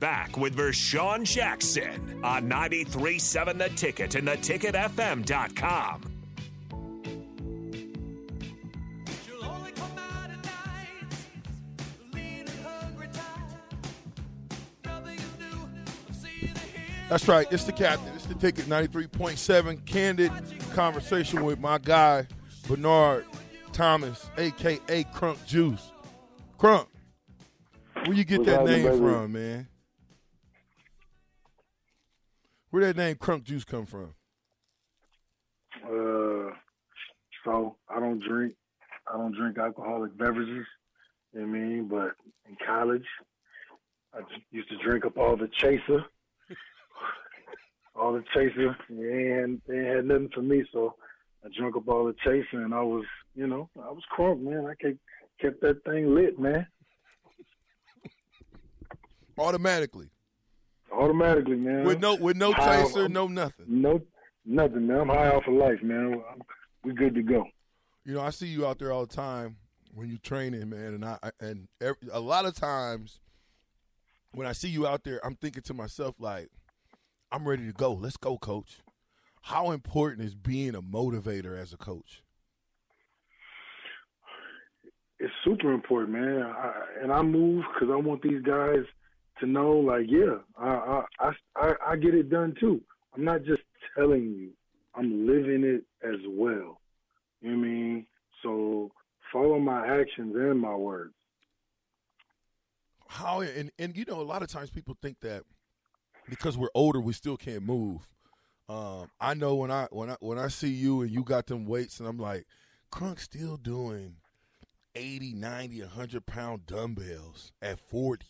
Back with Vershawn Jackson on 93.7 The Ticket and theticketfm.com. That's right. It's the captain. It's the ticket. Ninety-three point seven. Candid conversation with my guy Benard Thomas, aka Crunk Juice. Crunk, where you get What's that name from, man? Where that name Crunk Juice come from? Uh, so I don't drink. I don't drink alcoholic beverages. You know I mean? But in college, I used to drink up all the chaser. all the chaser. and they had nothing for me, so I drank up all the chaser, and I was, you know, I was crunk, man. I kept kept that thing lit, man. Automatically, Automatically, man. with no with no High chaser, off- no nothing. no, nothing, man. I'm high off of life, man. We good to go. You know, I see you out there all the time when you're training, man, and I I- and every, a lot of times when I see you out there, I'm thinking to myself like, I'm ready to go. Let's go, coach. How important is being a motivator as a coach? it's super important, man. I, and I move because I want these guys to know, like, yeah, I, I, I, I, get it done too. I'm not just telling you, I'm living it as well. You know I mean? So follow my actions and my words. How and and you know, a lot of times people think that because we're older, we still can't move. Um, I know when I when I when I see you and you got them weights, and I'm like, Crunk still doing 80, 90, 100 pound dumbbells at 40.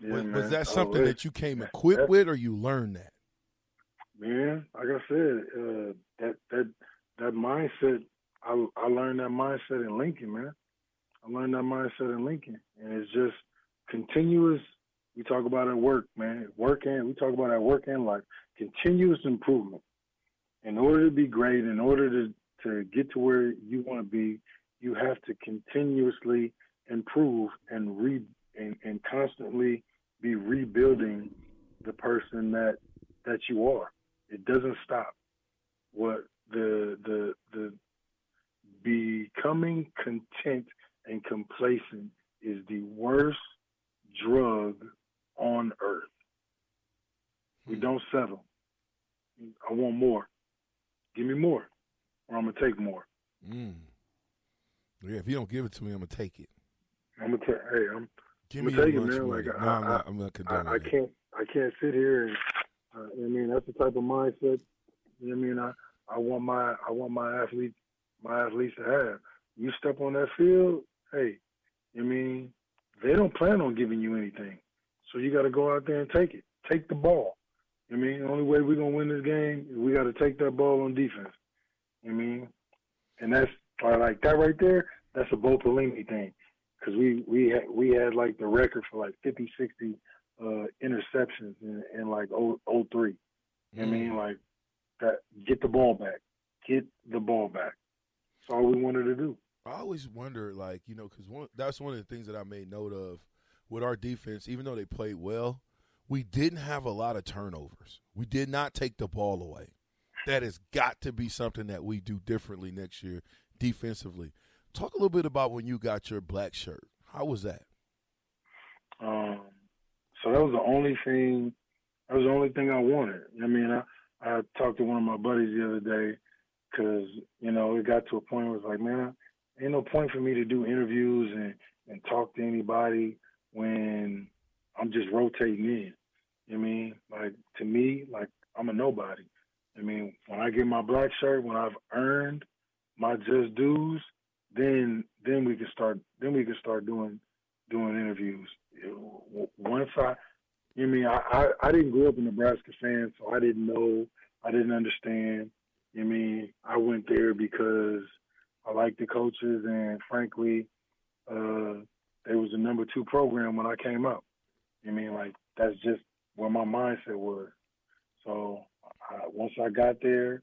Yeah, was, man. was that something that you came equipped that- with, or you learned that? man, like I said, uh, that that that mindset, I I learned that mindset in Lincoln, man. I learned that mindset in Lincoln, and it's just continuous. We talk about at work, man. Work and we talk about at work and life. Continuous improvement. In order to be great, in order to to get to where you want to be, you have to continuously improve and re and, and constantly be rebuilding the person that that you are. It doesn't stop. What the the the becoming content and complacent is the worst drug on earth. We don't settle. I want more. Give me more, or I'm gonna take more. Mm. Yeah, if you don't give it to me, I'm gonna take it. I'm gonna take. Hey, I'm. Give me your take man. money. Like no, I, I'm not. I'm not condoning I it. can't I can't sit here and uh, I mean that's the type of mindset you know what I mean I, I want my I want my athletes my athletes to have. You step on that field, hey, you I mean they don't plan on giving you anything. So you gotta go out there and take it. Take the ball. You I mean the only way we're gonna win this game is we gotta take that ball on defense. You I mean? And that's like that right there, that's a Bo Pelini thing because we we had we had like the record for like 50, 60 uh, interceptions in, in like 0, 03. You I mean? Like that get the ball back. Get the ball back. That's all we wanted to do. I always wonder, like you know, because one that's one of the things that I made note of with our defense. Even though they played well, we didn't have a lot of turnovers. We did not take the ball away. That has got to be something that we do differently next year defensively. Talk a little bit about when you got your black shirt. How was that? Um, so that was the only thing. That was the only thing I wanted. I mean, I, I talked to one of my buddies the other day because you know it got to a point where it's like, man, ain't no point for me to do interviews and and talk to anybody when I'm just rotating in. You know I mean, like to me, like I'm a nobody. I mean, when I get my black shirt, when I've earned my just dues, then then we can start then we can start doing doing interviews. Once I, you I mean, I, I I didn't grow up a Nebraska fan, so I didn't know, I didn't understand. You I mean, I went there because I liked the coaches, and frankly, uh, it was the number two program when I came up. You I mean, like that's just where my mindset was. So I, once I got there,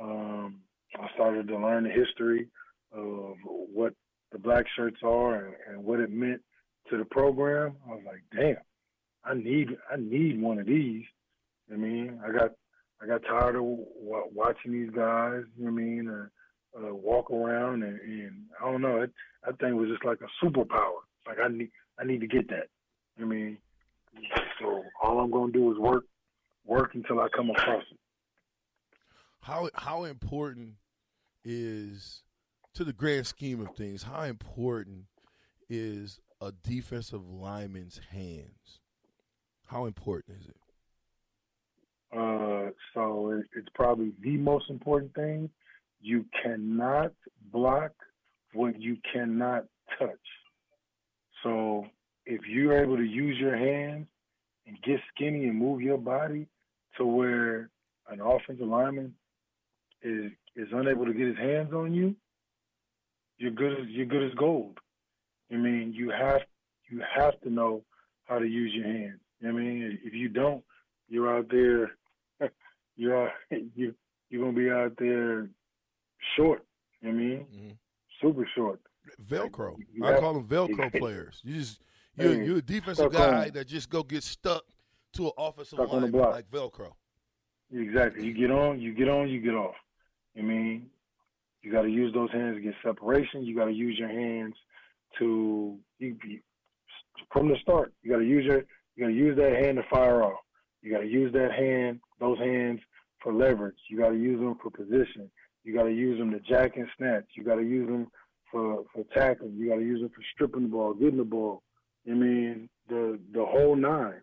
um, I started to learn the history of what the black shirts are and, and what it meant to the program. I was like, damn, I need I need one of these. I mean, I got I got tired of w- watching these guys. You know what I mean? Uh, uh, walk around and, and I don't know. It, that thing was just like a superpower. Like I need I need to get that. I mean, so all I'm gonna do is work work until I come across it. How how important is to the grand scheme of things? How important is a defensive lineman's hands? How important is it? Uh, so it, it's probably the most important thing. You cannot block what you cannot touch. So if you're able to use your hands and get skinny and move your body to where an offensive lineman is is unable to get his hands on you, you're good as you're good as gold. I mean, you have you have to know how to use your hands. I mean, if you don't, you're out there. You're you you're gonna be out there short. I mean, mm-hmm. super short. Velcro. Like, I call them Velcro players. You just you're, you're a defensive guy on. that just go get stuck to an offensive line like Velcro. Exactly. You get on, you get on, you get off. I mean, you got to use those hands to get separation. You got to use your hands to you, from the start. You got to use your you got to use that hand to fire off. You got to use that hand, those hands for leverage. You got to use them for position. You got to use them to jack and snatch. You got to use them for for tackling. You got to use them for stripping the ball, getting the ball. I mean, the the whole nine.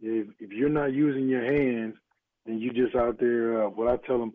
If if you're not using your hands, then you just out there. Uh, what I tell them.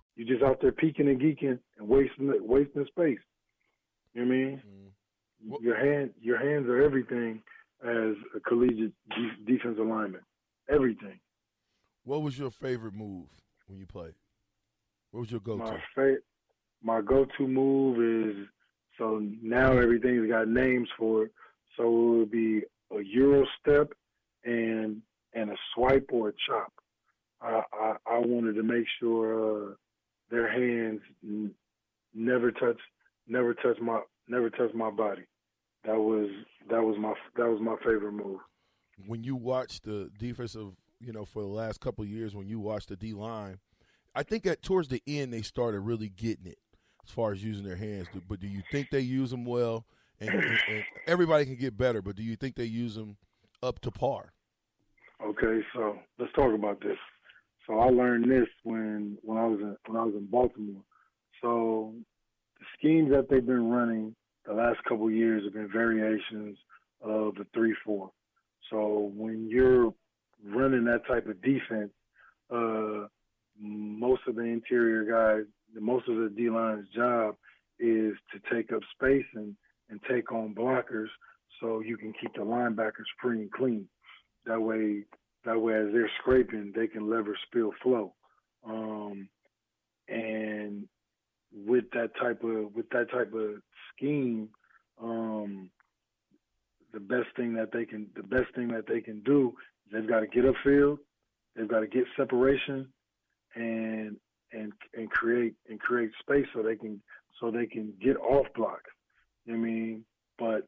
You're just out there peeking and geeking and wasting wasting space. You know what I mean? Mm. Your hand, your hands are everything as a collegiate de- defensive lineman. Everything. What was your favorite move when you played? What was your go-to? My favorite my go-to move is so now everything's got names for it. So it would be a euro step and and a swipe or a chop. I I, I wanted to make sure uh, their hands n- never touch never touch my never touch my body. That was that was my that was my favorite move. When you watch the defensive, you know, for the last couple years, when you watch the D line, I think at towards the end they started really getting it as far as using their hands. But do you think they use them well? And, and, and everybody can get better, but do you think they use them up to par? Okay, so let's talk about this. So I learned this when when I was in when I was in Baltimore. So the schemes that they've been running the last couple of years have been variations of the three four. So when you're running that type of defense, uh, most of the interior guys, most of the D line's job is to take up space and, and take on blockers so you can keep the linebackers free and clean. That way, that way as they're scraping, they can lever spill flow. Um, and with that type of with that type of scheme, um, the best thing that they can the best thing that they can do is they've got to get upfield, they've got to get separation, and and and create and create space so they can so they can get off blocks. I mean, but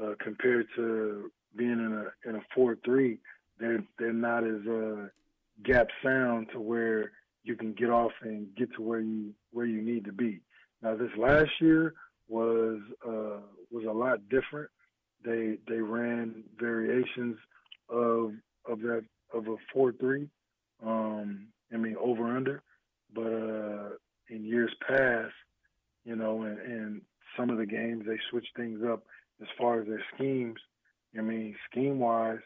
uh, compared to being in a in a four three, they're they're not as uh, gap sound to where you can get off and get to where you where you need to be. Now this last year was uh, was a lot different. They they ran variations of of that of a four three. Um, I mean over under, but uh, in years past, you know, and, and some of the games they switched things up as far as their schemes. I mean, scheme wise,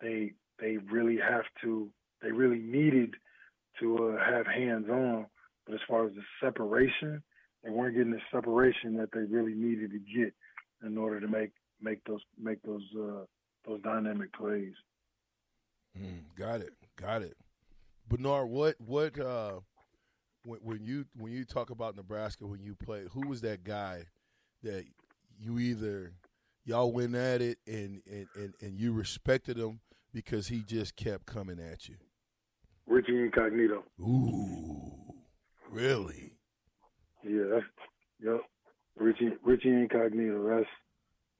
they they really have to they really needed to uh, have hands on, but as far as the separation, they weren't getting the separation that they really needed to get in order to make make those make those uh, those dynamic plays. Mm, got it, got it. Benard, what what uh, when, when you when you talk about Nebraska when you play, who was that guy that you either y'all went at it and and, and, and you respected him because he just kept coming at you? Richie Incognito. Ooh, really? Yeah, that's yep. Richie Richie Incognito. That's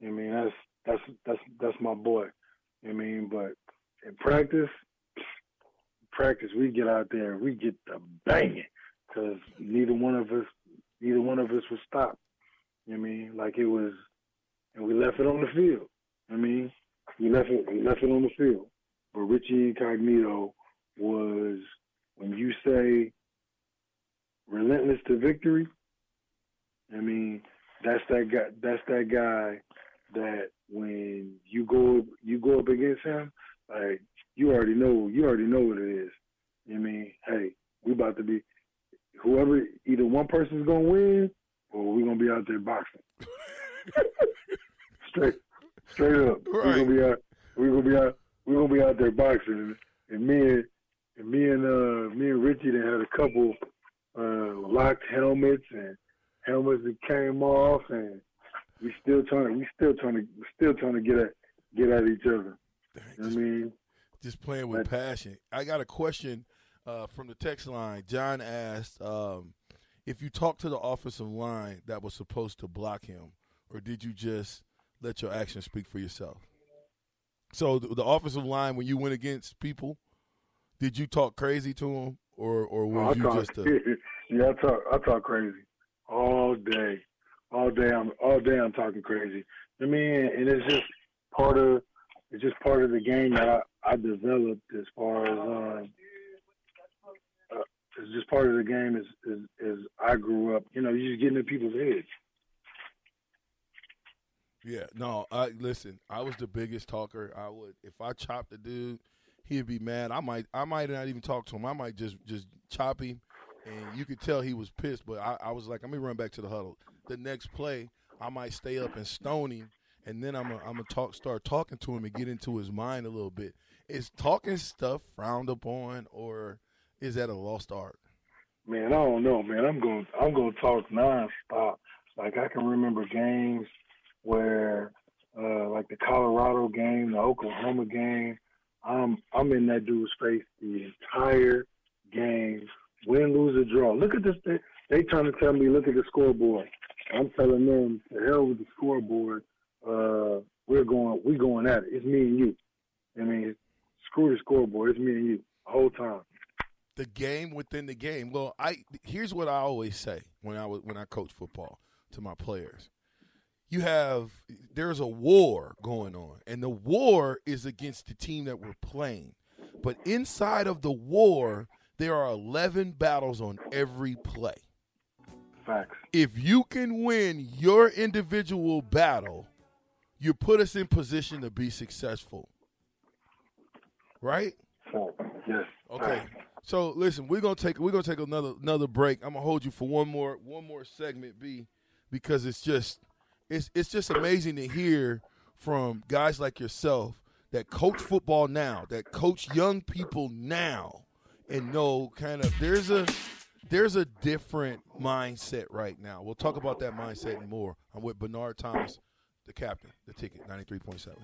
I mean that's that's that's that's my boy. I mean, but in practice, practice we get out there, we get the banging because neither one of us, neither one of us was stopped. I mean, like it was, and we left it on the field. I mean, we left it, we left it on the field. But Richie Incognito was when you say relentless to victory. I mean, that's that guy. That's that guy that when you go you go up against him, like you already know you already know what it is. I mean, hey, we about to be whoever either one person's gonna win or we're gonna be out there boxing. straight straight up. Right. We're gonna be out we're gonna be out we're gonna be out there boxing and me and and me and uh me and Richie they had a couple uh locked helmets and helmets that came off and we still trying to we still trying to still trying to get at get at each other. You know I Just, mean? just playing with passion. I got a question uh, from the text line. John asked um, if you talked to the offensive line that was supposed to block him, or did you just let your actions speak for yourself? So the, the offensive line, when you went against people, did you talk crazy to them, or or I was you talk, just a, yeah, I talk I talk crazy all day, all day. I'm all day. I'm talking crazy. I mean, and it's just part of it's just part of the game that I, I developed as far as um, uh, it's just part of the game as, as as I grew up. You know, you just getting in people's heads. Yeah, no. I listen. I was the biggest talker. I would if I chopped the dude, he'd be mad. I might, I might not even talk to him. I might just just chop him, and you could tell he was pissed. But I, I was like, let me run back to the huddle. The next play, I might stay up and stone him, and then I'm gonna I'm gonna talk, start talking to him and get into his mind a little bit. Is talking stuff frowned upon, or is that a lost art? Man, I don't know, man. I'm going I'm to talk nonstop. Like I can remember games where, uh, like the Colorado game, the Oklahoma game. I'm I'm in that dude's face the entire game, win, lose, or draw. Look at this. They, they trying to tell me, look at the scoreboard. I'm telling them, the hell with the scoreboard. Uh, we're going, we going at it. It's me and you. I mean, screw the scoreboard. It's me and you the whole time. the game within the game. Well, I here's what I always say when I was when I coach football to my players. You have there's a war going on, and the war is against the team that we're playing. But inside of the war, there are 11 battles on every play. Facts. If you can win your individual battle, you put us in position to be successful. Right? Yes. Okay. So listen, we're gonna take we're gonna take another another break. I'm gonna hold you for one more one more segment, B, because it's just it's it's just amazing to hear from guys like yourself that coach football now, that coach young people now, and know kind of there's a there's a different mindset right now. We'll talk about that mindset and more. I'm with Benard Thomas, the captain, the ticket, 93.7.